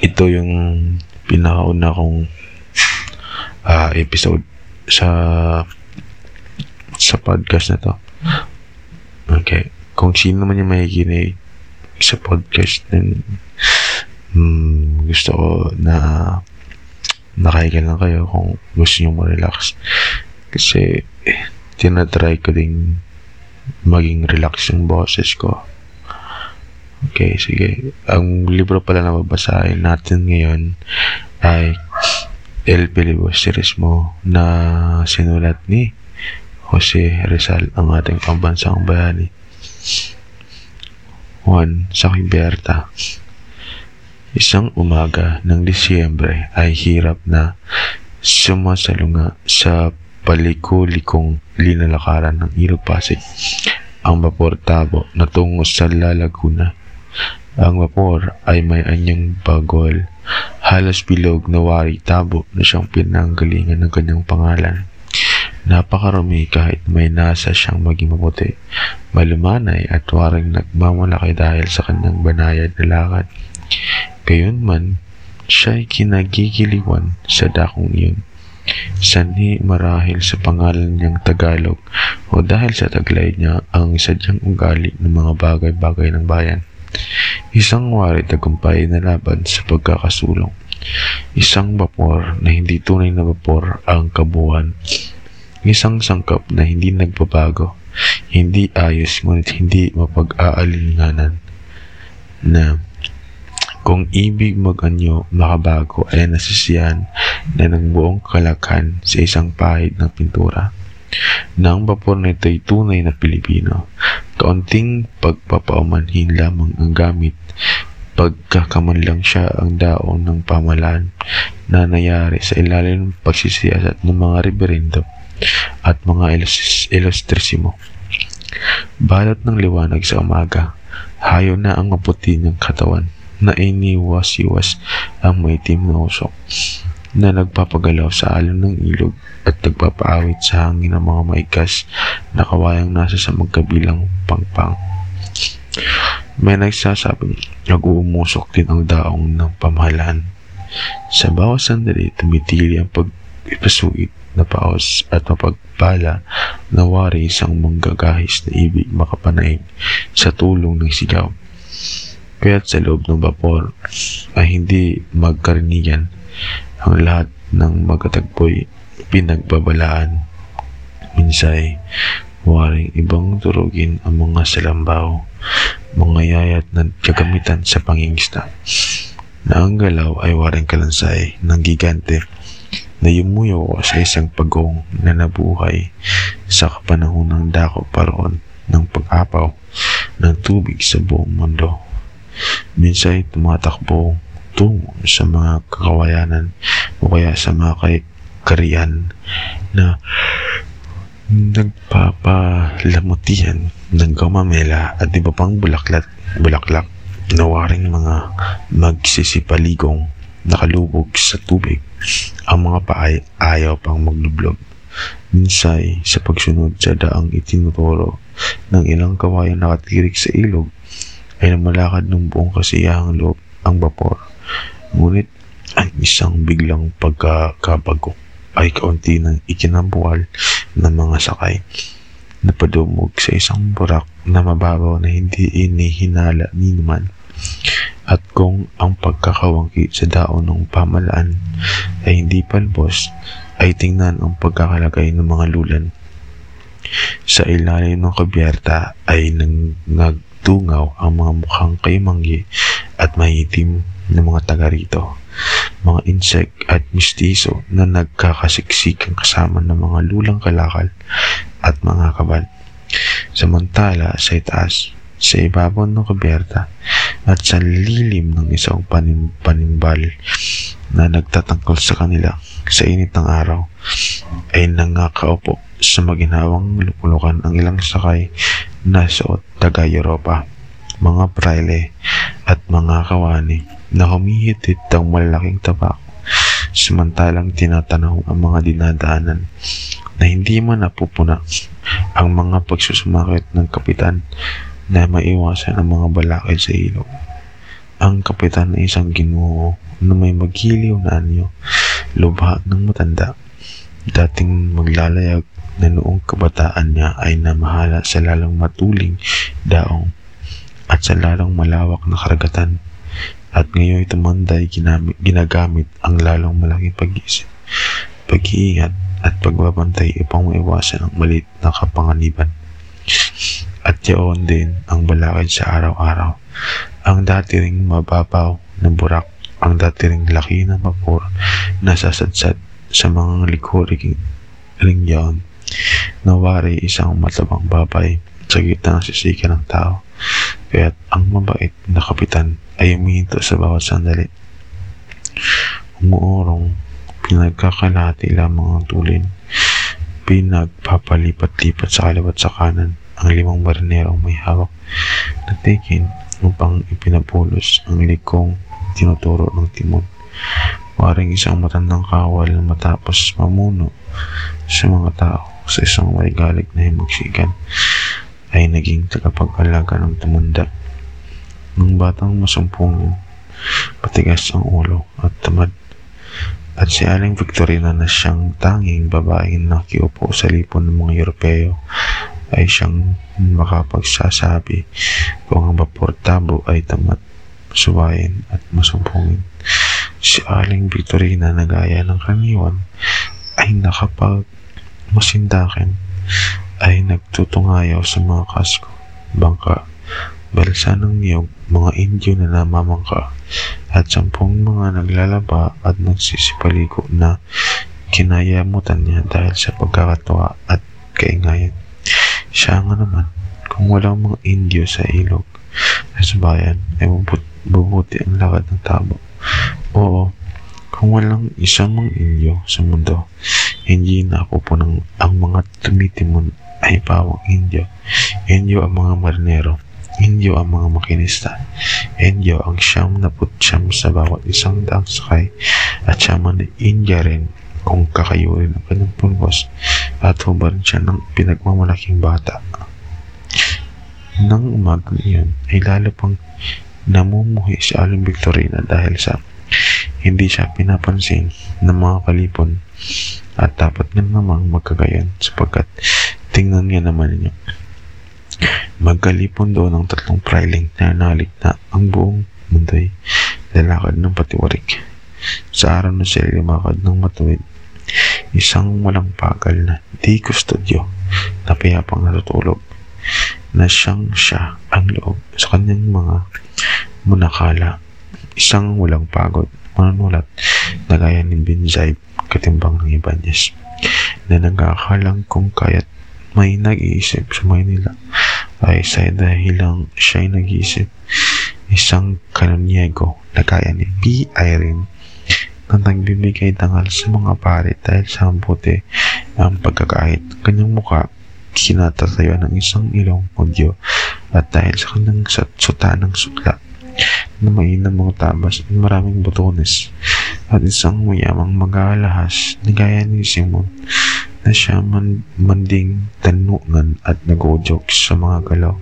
ito yung pinakauna kong ah, episode sa sa podcast na to. Okay. Kung sino man yung makikinig sa podcast din hmm, gusto ko na nakahiga lang kayo kung gusto nyo ma-relax. Kasi tinatry ko ding maging relax yung boses ko. Okay, sige. Ang libro pala na babasahin natin ngayon ay El Filibusterismo na sinulat ni Jose Rizal, ang ating pambansang bayani. Juan sa Quiberta. Isang umaga ng Disyembre ay hirap na sumasalunga sa palikulikong linalakaran ng Ilog Pasig ang vapor Tabo na tungo sa La Laguna. Ang vapor ay may anyang bagol, halos bilog na wari tabo na siyang pinanggalingan ng kanyang pangalan. Napakarami kahit may nasa siyang maging maputi, malumanay at waring nagmamalaki dahil sa kanyang banayad na lakad. Gayunman, siya'y kinagigiliwan sa dakong iyon. Sanhi marahil sa pangalan niyang Tagalog o dahil sa taglay niya ang sadyang ugali ng mga bagay-bagay ng bayan. Isang wari tagumpay na laban sa pagkakasulong. Isang vapor na hindi tunay na vapor ang kabuuan. Isang sangkap na hindi nagbabago, hindi ayos ngunit hindi mapag-aalinganan na kung ibig mag-anyo makabago ay nasisiyan na ng buong kalakhan sa isang pahid ng pintura. Na ang vapor na ito ay tunay na Pilipino. Kaunting pagpapaumanhin lamang ang gamit. Pagkakaman lang siya ang daon ng pamalaan na nangyari sa ilalim ng pagsisiyasat ng mga reberendo at mga ilus- ilustrisimo. Balot ng liwanag sa umaga, hayo na ang maputi ng katawan na iniwas-iwas ang maitim na usok na nagpapagalaw sa alon ng ilog at nagpapaawit sa hangin ng mga maikas na kawayang nasa sa magkabilang pangpang. May nagsasabing nag-uumusok din ang daong ng pamahalaan. Sa bawat sandali, tumitili ang pagpasuit na paos at mapagpala na wari isang manggagahis na ibig makapanaig sa tulong ng sigaw. Kaya't sa loob ng vapor ay hindi magkarinigan ang lahat ng magkatagpoy pinagbabalaan. Minsay, waring ibang turugin ang mga salambaw, mga yayat na gagamitan sa pangingista. Na ang galaw ay waring kalansay ng gigante na yumuyo sa isang pagong na nabuhay sa kapanahon ng dako paroon ng pag-apaw ng tubig sa buong mundo. Minsan ay tumatakbo tungo sa mga kakawayanan o kaya sa mga kay kariyan na nagpapalamutihan ng gamamela at iba pang bulaklat, bulaklak na waring mga magsisipaligong nakalubog sa tubig. Ang mga paay ayaw pang maglublog. Minsay sa pagsunod sa daang itinuturo ng ilang kawayan nakatirik sa ilog ay namalakad ng buong kasiyahang loob ang vapor. Ngunit ang isang biglang pagkakabagok ay kaunti ng ikinambuwal ng mga sakay. Napadumog sa isang burak na mababaw na hindi inihinala ni naman. At kung ang pagkakawangki sa daon ng pamalaan ay hindi palbos, ay tingnan ang pagkakalagay ng mga lulan. Sa ilalim ng kabyerta ay nang, nagtungaw ang mga mukhang kaymanggi at mahitim na mga taga rito. Mga insect at mistiso na nagkakasiksikan kasama ng mga lulang kalakal at mga kabal. Samantala sa itaas, sa ibabaw ng kabyerta at sa lilim ng isang panim panimbal na nagtatangkol sa kanila sa init ng araw ay nangakaupo sa maginhawang lukulukan ang ilang sakay na suot taga Europa, mga praile at mga kawani na humihitit ang malaking tabak samantalang tinatanaw ang mga dinadaanan na hindi man napupuna ang mga pagsusumakit ng kapitan na maiwasan ang mga balakid sa ilog. Ang kapitan ay isang ginuo na may magiliw na anyo, lubha ng matanda. Dating maglalayag na noong kabataan niya ay namahala sa lalong matuling daong at sa lalong malawak na karagatan. At ngayon tumanday ginamit, ginagamit ang lalong malaking pag-iisip, pag-iingat at pagbabantay upang maiwasan ang malit na kapanganiban. At yaon din ang balakid sa araw-araw. Ang dati ring mababaw na burak, ang dati ring laki na vapor na sasadsad sa mga likuring ring yaon. Nawari isang matabang babay sa gitna ng sisika ng tao. Kaya't ang mabait na kapitan ay umihinto sa bawat sandali. Umuurong, pinagkakalahati lamang ang tulin. Pinagpapalipat-lipat sa kaliwat sa kanan ang limang marinero may hawak na tikin upang ipinapulos ang likong tinuturo ng timon. Waring isang matandang kawal na matapos mamuno sa mga tao sa isang marigalig na himagsikan ay naging tagapag-alaga ng tumanda. Nung batang masumpong patigas ang ulo at tamad at si Aling Victorina na siyang tanging babaeng nakiupo sa lipon ng mga Europeo ay siyang makapagsasabi kung ang vapor tabo ay tamat, suwayin at masumpungin. Si Aling Victorina na gaya ng kaniwan ay nakapag masindakin ay nagtutungayaw sa mga kasko, bangka, balsa ng niyog, mga Indio na namamangka, at sampung mga naglalaba at nagsisipaligo na kinayamutan niya dahil sa pagkakatawa at kaingayan. Siya nga naman, kung walang mga Indio sa ilog sa bayan, ay bubut bubuti ang lakad ng tabo. Oo, kung walang isang mga Indio sa mundo, hindi na ako po ng ang mga tumitimon ay pawang Indio. Indio ang mga marinero. Indio ang mga makinista. Indio ang siyam na putsyam sa bawat isang daang sakay at siyam na India rin kung kakayurin ang kanyang pulbos at hubarin siya ng pinagmamalaking bata. Nang umaga iyon ay lalo pang namumuhi si Aling Victorina dahil sa hindi siya pinapansin ng mga kalipon at dapat nga namang magkagayon sapagkat tingnan niya naman ninyo. Magkalipon doon ng tatlong priling na nalik na ang buong mundo'y lalakad ng patiwarik. Sa araw na sila lumakad ng matuwid isang walang pagal na di kustodyo na payapang natutulog na siyang siya ang loob sa kanyang mga munakala. Isang walang pagod manunulat na gaya ni Binzay katimbang ng Ibanez na nagkakalang kung kaya't may nag-iisip sa Maynila ay sa dahilang siya'y nag-iisip isang kanonyego na kaya ni P. Irene na nagbibigay dangal sa mga pare dahil sa buti ang pagkakait kanyang muka kinatatayo ng isang ilong mudyo at dahil sa kanyang suta ng sukla na mainam mga tabas at maraming butones at isang mayamang mag-aalahas na gaya ni Simon na siya man, manding tanungan at nag-joke sa mga galaw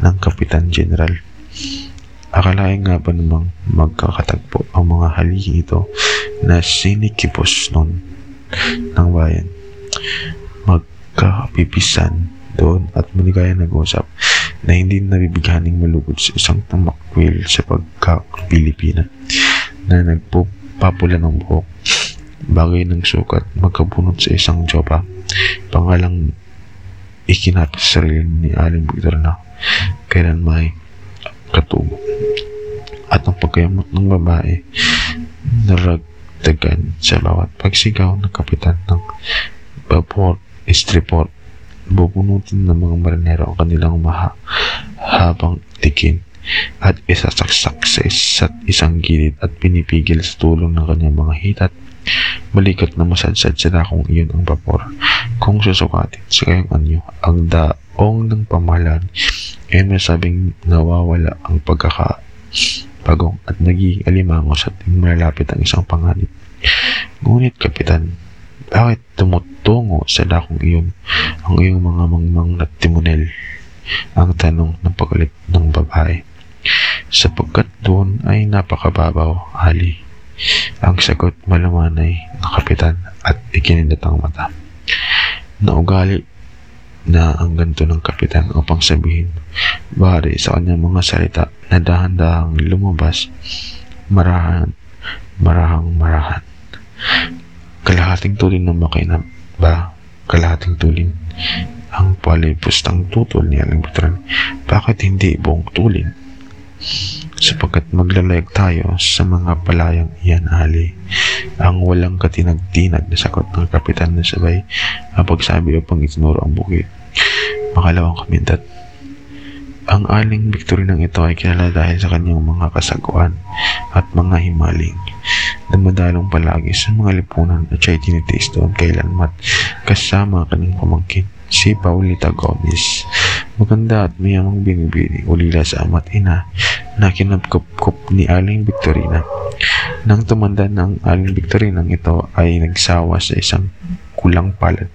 ng Kapitan General. Akalain nga ba namang magkakatagpo ang mga haligi ito na sinikipos nun ng bayan. Magkakapipisan doon at maligaya nag-usap na hindi nabibighaning malugod sa isang tumakwil sa pagka-Pilipina na nagpapapula ng buhok bagay ng sukat magkabunot sa isang jopa pangalang ikinapit sa sarili ni Aling Victor na kailan may katubo at ang pagkayamot ng babae naragdagan sa bawat pagsigaw ng kapitan ng vapor stripor bubunutin ng mga marinero ang kanilang maha habang tikin at isasaksak sa isa't isang gilid at pinipigil sa tulong ng kanyang mga hitat balikat na masadsad sila kung iyon ang vapor. Kung susukatin sa kayong anyo, ang daong ng pamahalaan ay masabing nawawala ang pagkakapagong at naging alimangos at malalapit ang isang panganib. Ngunit, Kapitan, bakit tumutungo sa dakong iyon ang iyong mga mangmang na timonel? Ang tanong ng pagalit ng babae. sapagkat doon ay napakababaw, Ali. Ang sagot malumanay ng kapitan at ikinindatang mata. Naugali na ang ganto ng kapitan upang sabihin bari sa kanyang mga salita na dahan-dahang lumabas marahan marahang marahan. Kalahating tulin ng makina ba? Kalahating tulin. Ang palipustang tutol ni Aling Butran bakit hindi buong tulin sapagkat maglalayag tayo sa mga palayang iyan ali ang walang katinag-tinag na sagot ng kapitan na sabay pagsabi upang itinuro ang bukid makalawang kamindat ang aling Victorinang ito ay kilala dahil sa kanyang mga kasaguan at mga himaling. Dumadalong palagi sa mga lipunan at siya'y tinitiis doon kailanmat kasama kanyang pamangkin, si Paulita Gomez. Maganda at mayamang binibini ulila sa ama't ina na kinapkup ni Aling Victorina. Nang tumanda ng Aling Victorinang ito ay nagsawa sa isang kulang palad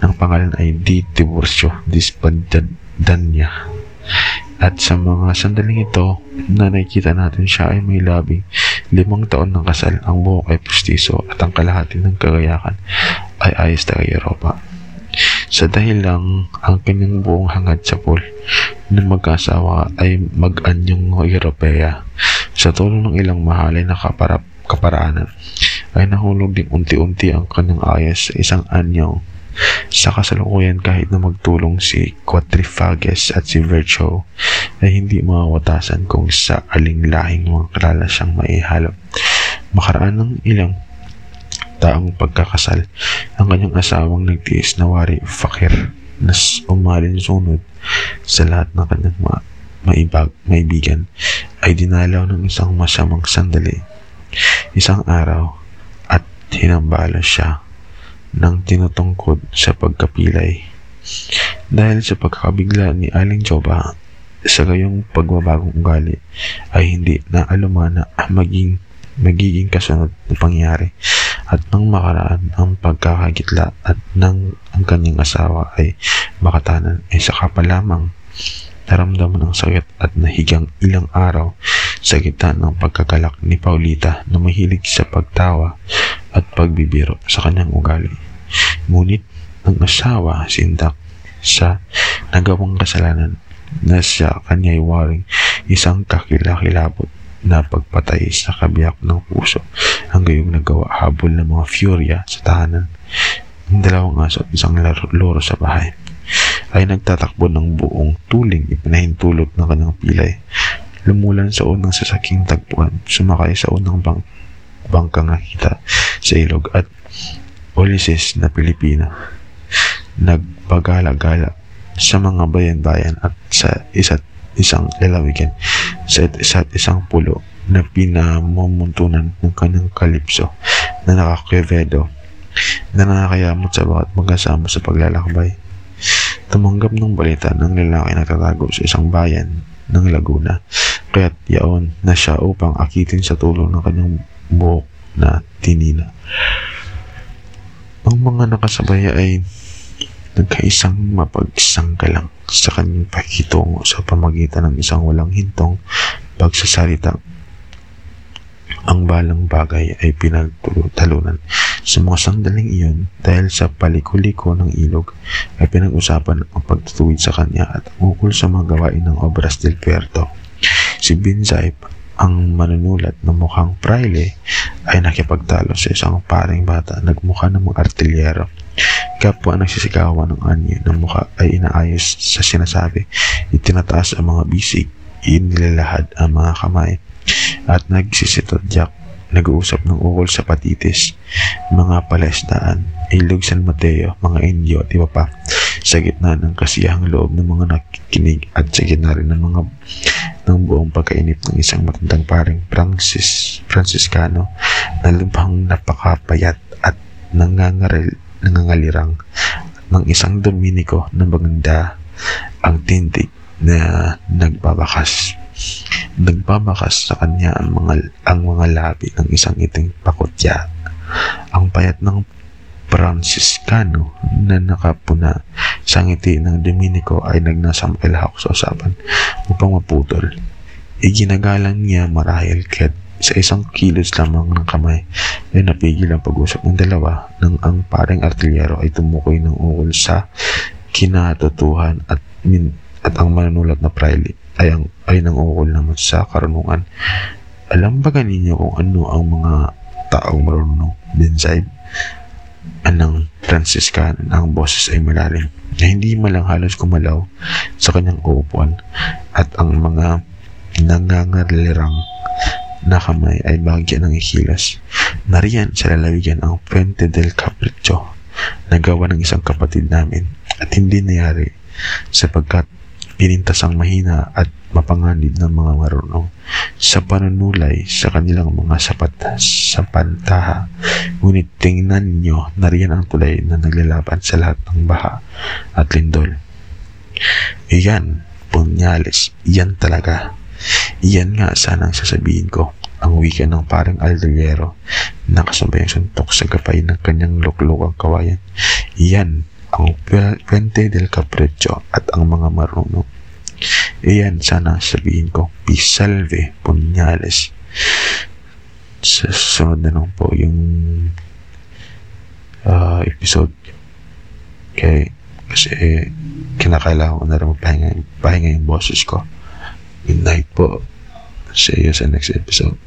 ng pangalan ay Di Tiburcio Dispadanya. At sa mga sandaling ito na nakikita natin siya ay may labing limang taon ng kasal, ang buhok ay pustiso at ang kalahati ng kagayakan ay ayos taga Europa. Sa dahil lang ang kanyang buong hangad sa pool ng mag-asawa ay mag-anyong Europea. Sa tulong ng ilang mahalay na kaparap, kaparaanan ay nahulog din unti-unti ang kanyang ayos sa isang anyong sa kasalukuyan kahit na magtulong si Quadrifages at si Vircho ay hindi mawawatasan kung sa aling lahing mga kalala siyang maihalap. Makaraan ng ilang taong pagkakasal, ang kanyang asawang nagtiis na wari fakir na umalin sunod sa lahat ng kanyang mga maibag, maibigan ay dinalaw ng isang masamang sandali. Isang araw at hinambala siya ng tinutungkod sa pagkapilay. Dahil sa pagkakabigla ni Aling Joba sa gayong pagbabagong ugali ay hindi na alumana maging magiging kasunod na pangyari at nang makaraan ang pagkakagitla at nang ang kanyang asawa ay makatanan ay saka pa lamang naramdaman ang sakit at nahigang ilang araw sa gitna ng pagkagalak ni Paulita na mahilig sa pagtawa at pagbibiro sa kanyang ugali. Ngunit ang asawa sindak sa nagawang kasalanan na siya kanya'y waring isang kakilakilabot na pagpatay sa kabiyak ng puso ang gayong nagawa habol ng mga furya sa tahanan. Ang dalawang aso at isang loro sa bahay ay nagtatakbo ng buong tuling ipinahintulot ng kanyang pilay. Lumulan sa unang sasaking tagpuan, sumakay sa unang bang bangkang nakita sa ilog at Ulises na Pilipino. Nagpagala-gala sa mga bayan-bayan at sa isa't isang lalawigan sa isa't isang pulo na pinamumuntunan ng kanyang kalipso na nakakwevedo na nakakayamot sa bawat magkasama sa paglalakbay. Tumanggap ng balita ng lalaki na tatago sa isang bayan ng Laguna kaya't yaon na siya upang akitin sa tulong ng kanyang buhok na tinina. Ang mga nakasabay ay nagkaisang mapagsanggalang sa kanyang pakikitungo sa pamagitan ng isang walang hintong pagsasalita. Ang balang bagay ay pinagtalunan sa mga sandaling iyon dahil sa palikuliko ng ilog ay pinag-usapan ang pagtutuwid sa kanya at ang ukol sa mga gawain ng Obras del Puerto. Si Binzay ang manunulat na mukhang praile ay nakipagtalo sa isang paring bata nagmukha ng mga artilyero. Kapwa nagsisikawan ng anyo ng mukha ay inaayos sa sinasabi. Itinataas ang mga bisig, inilalahad ang mga kamay at nagsisitadyak nag-uusap ng ukol sa patitis, mga palaisdaan, ilog San Mateo, mga Indio at iba pa sa gitna ng kasiyahang loob ng mga nakikinig at sa gitna rin ng mga ng buong pagkainip ng isang matandang paring Francis, Franciscano na lubhang napakapayat at nangangaril, nangangalirang ng isang Dominiko na maganda ang tindig na nagbabakas nagbabakas sa kanya ang mga ang mga labi ng isang iting pakutya. Ang payat ng Franciscano na nakapuna sa ngiti ng Dominico ay nagnasang ilahok sa usapan upang maputol. iginagalang niya marahil kahit sa isang kilos lamang ng kamay ay napigil ang pag-usap ng dalawa nang ang paring artilyero ay tumukoy ng ukol sa kinatotohan at min at ang manunulat na praile ay ang ay nang ukol naman sa karunungan. Alam ba ninyo kung ano ang mga taong marunong din sa anang Franciscan ang boses ay malalim na hindi malang halos kumalaw sa kanyang upuan at ang mga nangangarilirang na kamay ay bahagya ng ikilas. Nariyan sa lalawigan ang Puente del Capricho na gawa ng isang kapatid namin at hindi nangyari sapagkat pinintas ang mahina at mapanganib ng mga marunong sa panunulay sa kanilang mga sapat sa pantaha. Ngunit tingnan ninyo, nariyan ang tulay na naglalaban sa lahat ng baha at lindol. Iyan, punyales, iyan talaga. Iyan nga sana ang sasabihin ko. Ang wika ng parang alderyero na kasabay ang suntok sa gapay ng kanyang luklukang kawayan. Iyan ang Puente del Capricho at ang mga marunong. Iyan sana ang sabihin ko. Pisalve punyales. Sa susunod na lang po yung ah, episode. Kaya kasi kinakailangan ko na rin magpahinga pahinga yung boses ko. Good night po. See you sa next episode.